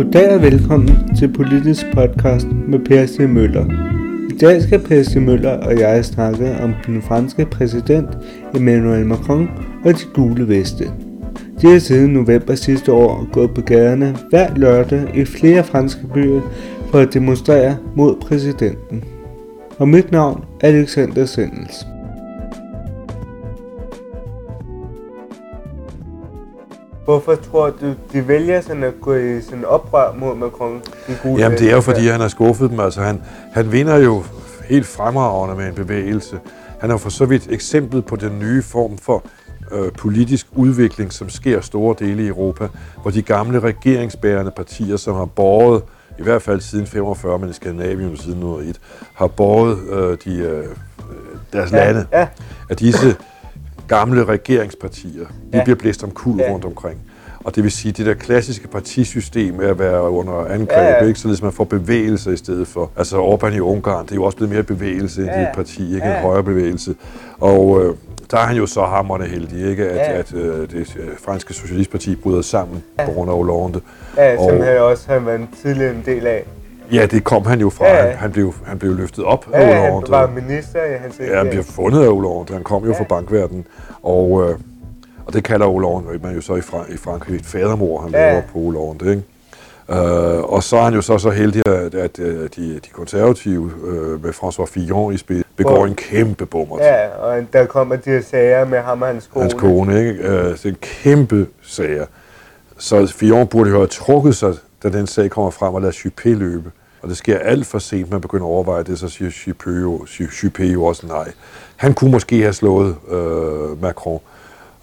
Goddag og velkommen til Politisk Podcast med Per C. Møller. I dag skal Per C. Møller og jeg snakke om den franske præsident Emmanuel Macron og de gule veste. De har siden november sidste år gået på gaderne hver lørdag i flere franske byer for at demonstrere mod præsidenten. Og mit navn er Alexander Sendels. Hvorfor tror du, de vælger sådan at gå i sådan oprør mod Macron? De gule Jamen det er jo fordi, han har skuffet dem. Altså han, han vinder jo helt fremragende med en bevægelse. Han er for så vidt eksempel på den nye form for øh, politisk udvikling, som sker store dele i Europa, hvor de gamle regeringsbærende partier, som har båret, i hvert fald siden 45, men i Skandinavien siden 101, har båret øh, de, øh, deres ja, lande, ja. at disse gamle regeringspartier, de ja. bliver blæst om kul ja. rundt omkring. Og det vil sige, at det der klassiske partisystem med at være under angreb, ja, ja. ikke? således man får bevægelse i stedet for. Altså Orbán i Ungarn, det er jo også blevet mere bevægelse ja, end et parti, ikke ja. en højere bevægelse. Og øh, der er han jo så hammerne heldig, ikke? At, ja. at øh, det øh, franske socialistparti bryder sammen ja. på grund af Hollande. Ja, som og, han også har været tidligere en del af. Ja, det kom han jo fra. Ja, ja. Han, blev, han blev løftet op ja, af Hollande. han var minister i hans Ja, han blev fundet af Hollande. Han kom jo ja. fra bankverdenen. Og, øh, og det kalder Hollande man jo så i, Fra- i Frankrig et fadermor, han ja. laver på Hollande, ikke? Uh, og så er han jo så så heldig, at, at de, de konservative uh, med François Fillon i spil begår en kæmpe bummer. Ja, og der kommer de her sager med ham og hans kone. Hans kone, ikke? Uh, det er en kæmpe sager. Så Fillon burde jo have trukket sig, da den sag kommer frem og lader Juppé løbe. Og det sker alt for sent, man begynder at overveje det, så siger Juppé Juppé jo også nej. Han kunne måske have slået uh, Macron,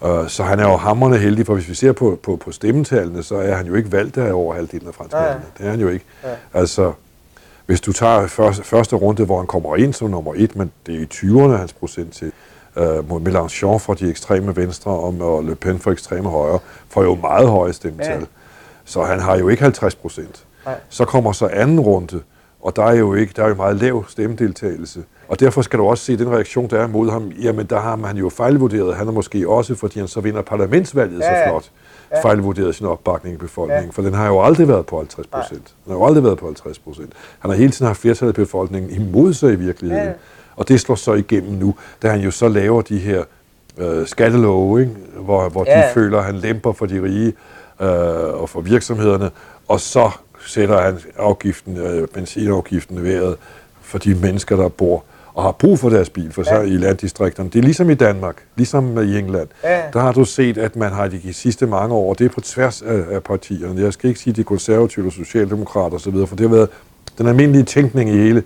Uh, så han er jo hammerne heldig, for hvis vi ser på, på, på stemmetallene, så er han jo ikke valgt af over halvdelen af franskmændene. Ja. Det er han jo ikke. Ja. Altså, hvis du tager første, første runde, hvor han kommer ind som nummer et, men det er i 20'erne hans procent til, uh, mod Mélenchon fra de ekstreme venstre og, og Le Pen for ekstreme højre, får jo meget høje stemmetal. Ja. Så han har jo ikke 50 procent. Så kommer så anden runde, og der er jo ikke, der er jo meget lav stemmedeltagelse. Og derfor skal du også se den reaktion, der er mod ham. Jamen, der har man jo fejlvurderet. Han er måske også, fordi han så vinder parlamentsvalget ja, så flot, ja. fejlvurderet sin opbakning i befolkningen. Ja. For den har jo aldrig været på 50 procent. Den har jo aldrig været på 50 procent. Han har hele tiden haft flertallet af befolkningen imod sig i virkeligheden. Ja. Og det slår så igennem nu, da han jo så laver de her øh, skattelove, ikke? hvor, hvor ja. de føler, at han lemper for de rige øh, og for virksomhederne, og så sætter han afgiften, øh, benzinafgiften vejret for de mennesker, der bor og har brug for deres bil for så ja. i landdistrikterne. Det er ligesom i Danmark, ligesom i England. Ja. Der har du set, at man har de sidste mange år, det er på tværs af, af partierne. Jeg skal ikke sige de konservative og socialdemokrater osv., for det har været den almindelige tænkning i hele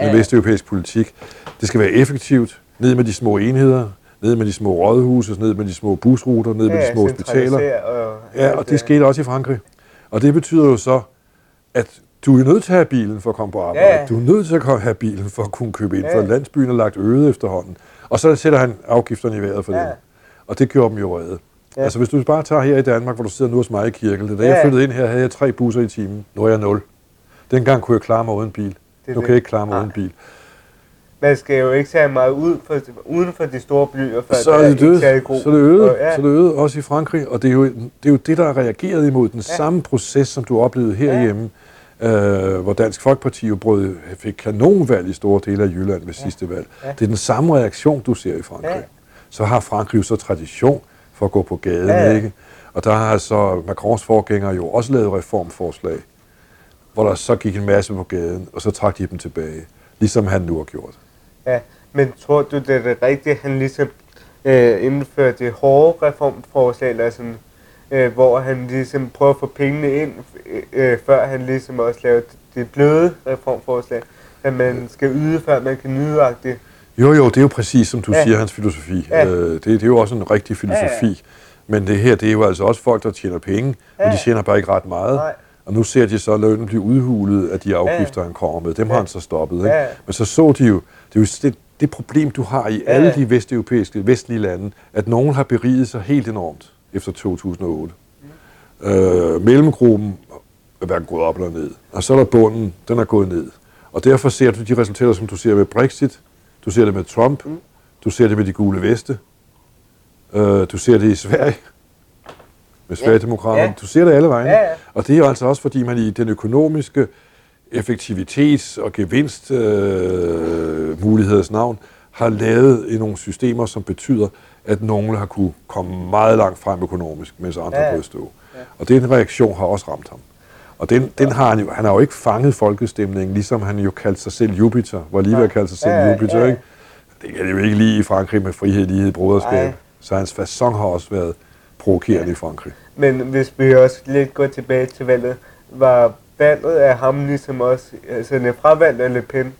ja. den vesteuropæiske politik. Det skal være effektivt, ned med de små enheder, ned med de små rådhuse, ned med de små busruter, ned ja, med de små hospitaler. Og, ja, og det skete også i Frankrig. Og det betyder jo så, at du er nødt til at have bilen for at komme på arbejde. Ja. Du er nødt til at have bilen for at kunne købe ind, ja. for landsbyen er lagt øde efterhånden. Og så sætter han afgifterne i vejret for ja. det. Og det gjorde dem jo redde. Ja. Altså hvis du bare tager her i Danmark, hvor du sidder nu hos mig i Kirkel, da ja. jeg flyttede ind her, havde jeg tre busser i timen. Nu er jeg nul. Dengang kunne jeg klare mig uden bil. Nu kan jeg ikke klare mig Nej. uden bil. Man skal jo ikke tage meget ud for, uden for de store byer, for så er det. Så er det øde, og, ja. så er det øde, også i Frankrig. Og det er jo det, er jo det der er reageret imod den ja. samme proces, som du oplevede herhjemme. Ja øh, hvor Dansk Folkeparti jo brød, fik kanonvalg i store dele af Jylland ved ja. sidste valg. Ja. Det er den samme reaktion, du ser i Frankrig. Ja. Så har Frankrig jo så tradition for at gå på gaden, ja. ikke? Og der har så Macrons forgængere jo også lavet reformforslag, hvor der så gik en masse på gaden, og så trak de dem tilbage, ligesom han nu har gjort. Ja, men tror du, det er det rigtige, han ligesom øh, indførte det hårde reformforslag, eller sådan øh, hvor han ligesom prøver at få pengene ind, øh, før han ligesom også laver det bløde reformforslag, at man skal yde, før man kan nyde det. Jo, jo, det er jo præcis, som du ja. siger, hans filosofi. Ja. Øh, det, det er jo også en rigtig filosofi. Ja, ja. Men det her, det er jo altså også folk, der tjener penge, ja. men de tjener bare ikke ret meget. Nej. Og nu ser de så, at lønnen blive udhulet af de afgifter, ja. han kommer med. Dem ja. har han så stoppet. Ikke? Ja. Men så så de jo, det er jo det, det problem, du har i alle de vesteuropæiske, vestlige lande, at nogen har beriget sig helt enormt efter 2008. Mm. Øh, mellemgruppen er hverken gået op eller ned. Og så er der bunden, den er gået ned. Og derfor ser du de resultater, som du ser med Brexit, du ser det med Trump, mm. du ser det med de gule veste, øh, du ser det i Sverige. Med Sverigedemokraterne. Ja. Du ser det alle vegne. Ja, ja. Og det er altså også, fordi man i den økonomiske effektivitets- og gevinstmuligheders øh, navn har lavet i nogle systemer, som betyder, at nogle har kunne komme meget langt frem økonomisk, mens andre Ja, ja. ja. gået stå. Ja. Og den reaktion har også ramt ham. Og den, den har han jo, han har jo ikke fanget folkestemningen, ligesom han jo kaldte sig selv Jupiter, hvor lige ved at kalde sig selv Ja, ja, Jupiter, ja. ikke? Det kan det jo ikke lige i Frankrig med frihed, lighed, broderskab. Nej. Så hans façon har også været provokerende i Frankrig. Men hvis vi også lidt går tilbage til valget, var valget af ham ligesom også, altså det fravalgt af Le Pen?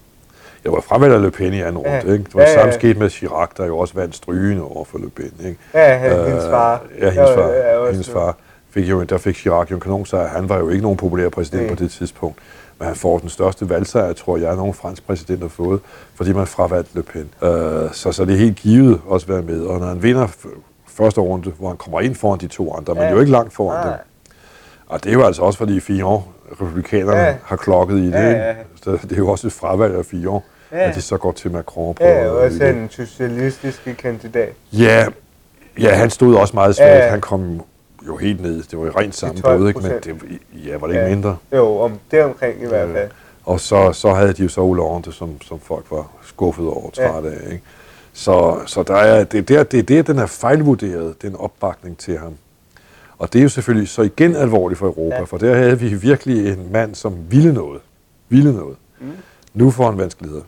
Jeg var fravalgt af Le Pen i anden runde, Ja. ikke? Det var Ja, ja, ja. samme sket med Chirac, der jo også vandt strygende over for Le Pen, ikke? Ja, han, øh, hendes far. Ja, hendes far. Ja, ja, hendes far fik jo, der fik Chirac jo en kanonsejr. Han var jo ikke nogen populær præsident Nej. på det tidspunkt. Men han får den største valgsejr, tror jeg, nogen fransk præsident har fået, fordi man fravalgte Le Pen. Uh, så, så det er helt givet også at være med. Og når han vinder første runde, hvor han kommer ind foran de to andre, men Ja. jo ikke langt foran Nej. dem. Og det er jo altså også, fordi Fillon, republikanerne, Ja. ja. har klokket i det. Ja, ikke? ja. Så det er jo også et fravalg af Fillon, Ja. at de så går til Macron på. Ja, øh, også i det. en socialistisk kandidat. Ja, ja, han stod også meget svagt. Ja, Ja, ja. Han kom jo helt ned. Det var jo rent sammenbrud, ikke? Men 12%. det, ja, var det ikke Ja. mindre? Jo, om det omkring i hvert fald. Og så, så havde de jo så Hollande, som, som folk var skuffet over, Ja. træt af. Ikke? Så, så der er, det, er der, det er der, den er fejlvurderet, den opbakning til ham. Og det er jo selvfølgelig så igen alvorligt for Europa, Ja. for der havde vi virkelig en mand, som ville noget. Ville noget. Mm. Nu får han vanskeligheder.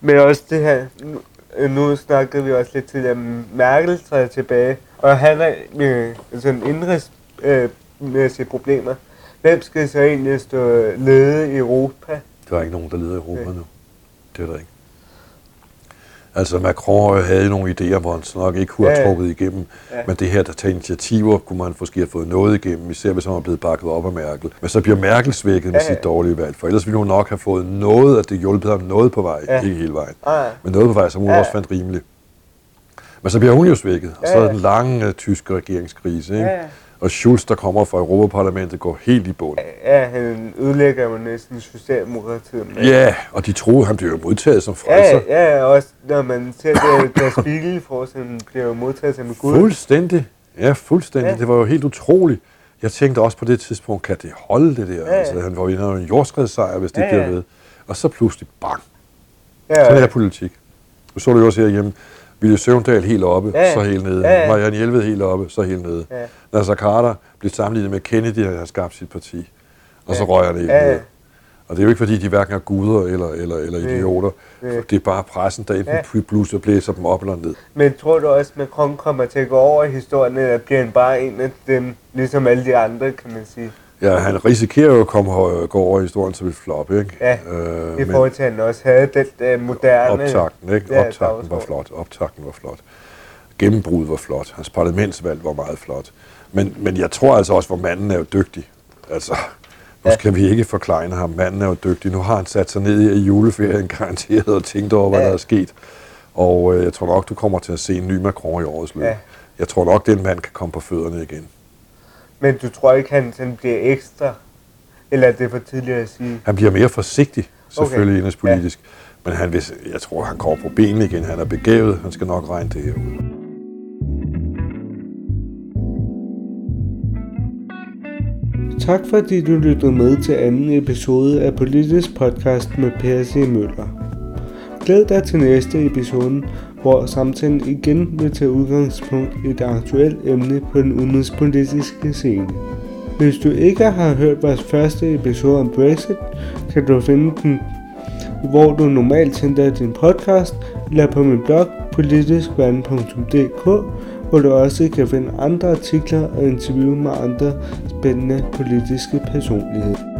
Men også det her, nu, øh, nu snakkede vi også lidt til, at Merkel træder tilbage, og han er med sådan indrigsmæssige problemer. Hvem skal så egentlig stå lede i Europa? Der er ikke nogen, der leder Europa nu. Det er der ikke. Altså Macron havde nogle idéer, hvor han så nok ikke kunne have Ja, ja. trukket igennem. Ja. Men det her, der tager initiativer, kunne man måske have fået noget igennem, især hvis han var blevet bakket op af Merkel. Men så bliver Merkel svækket med Ja, ja. sit dårlige valg, for ellers ville hun nok have fået noget, at det hjulpet ham noget på vej, Ja. ikke hele vejen. Men noget på vej, som hun Ja. også fandt rimeligt. Men så bliver hun jo svækket, og så er den lange tyske regeringskrise, ikke? Ja. Og Schulz, der kommer fra Europaparlamentet, går helt i bund. ja, han ødelægger jo næsten Socialdemokratiet. med- Ja, og de troede, han blev jo modtaget som Ja, frelser. ja, også når man ser det, der Spiegel for eksempel bliver jo modtaget som gud. Fuldstændig. Ja, fuldstændig. Ja. Ja. Det var jo helt utroligt. Jeg tænkte også på det tidspunkt, kan det holde det der? Ja, Ja, ja. Altså, han var jo en jordskredssejr, hvis det Ja, ja, bliver ja. ved. Og så pludselig, bang. Ja, Sådan er politik. Nu så du jo også herhjemme. Ville Søvndal helt oppe, Ja, ja. så helt nede. Ja, ja. Marianne Hjelved helt oppe, så helt nede. Ja. Nasser Carter blev sammenlignet med Kennedy, der har skabt sit parti. Og så Ja. røg han helt Ja, ja. ned. Og det er jo ikke, fordi de hverken er guder eller, eller, eller idioter. Nej. Det er bare pressen, der enten Ja. bluser og blæser dem op eller ned. Men tror du også, at Macron kommer til at gå over i historien, eller bliver han bare en af dem, ligesom alle de andre, kan man sige? Ja, han risikerer jo at komme, gå over i historien som et flop, ikke? Ja, øh, I forhold til, at han også havde den der moderne... optakten, ikke? Ja, optakten var flot. Optakten var flot. Gennembruddet var flot. Hans parlamentsvalg var meget flot. Men, men jeg tror altså også, hvor manden er jo dygtig. Altså, nu Ja. skal vi ikke forklejne ham. Manden er jo dygtig. Nu har han sat sig ned i juleferien garanteret og tænkt over, hvad Ja. der er sket. Og øh, jeg tror nok, du kommer til at se en ny Macron i årets løb. Ja. Jeg tror nok, den mand kan komme på fødderne igen. Men du tror ikke, han sådan bliver ekstra? Eller er det for tidligt at sige? Han bliver mere forsigtig, selvfølgelig Okay. indrigspolitisk. Ja. Men han vil, jeg tror, han kommer på benene igen. Han er begavet. Han skal nok regne det her ud. Tak fordi du lyttede med til anden episode af Politisk Podcast med Per C. Møller. Glæd dig til næste episode, hvor samtalen igen vil tage udgangspunkt i et aktuelt emne på den udenrigspolitiske scene. Hvis du ikke har hørt vores første episode om Brexit, kan du finde den, hvor du normalt sender din podcast, eller på min blog politiskverden.dk, hvor du også kan finde andre artikler og interview med andre spændende politiske personligheder.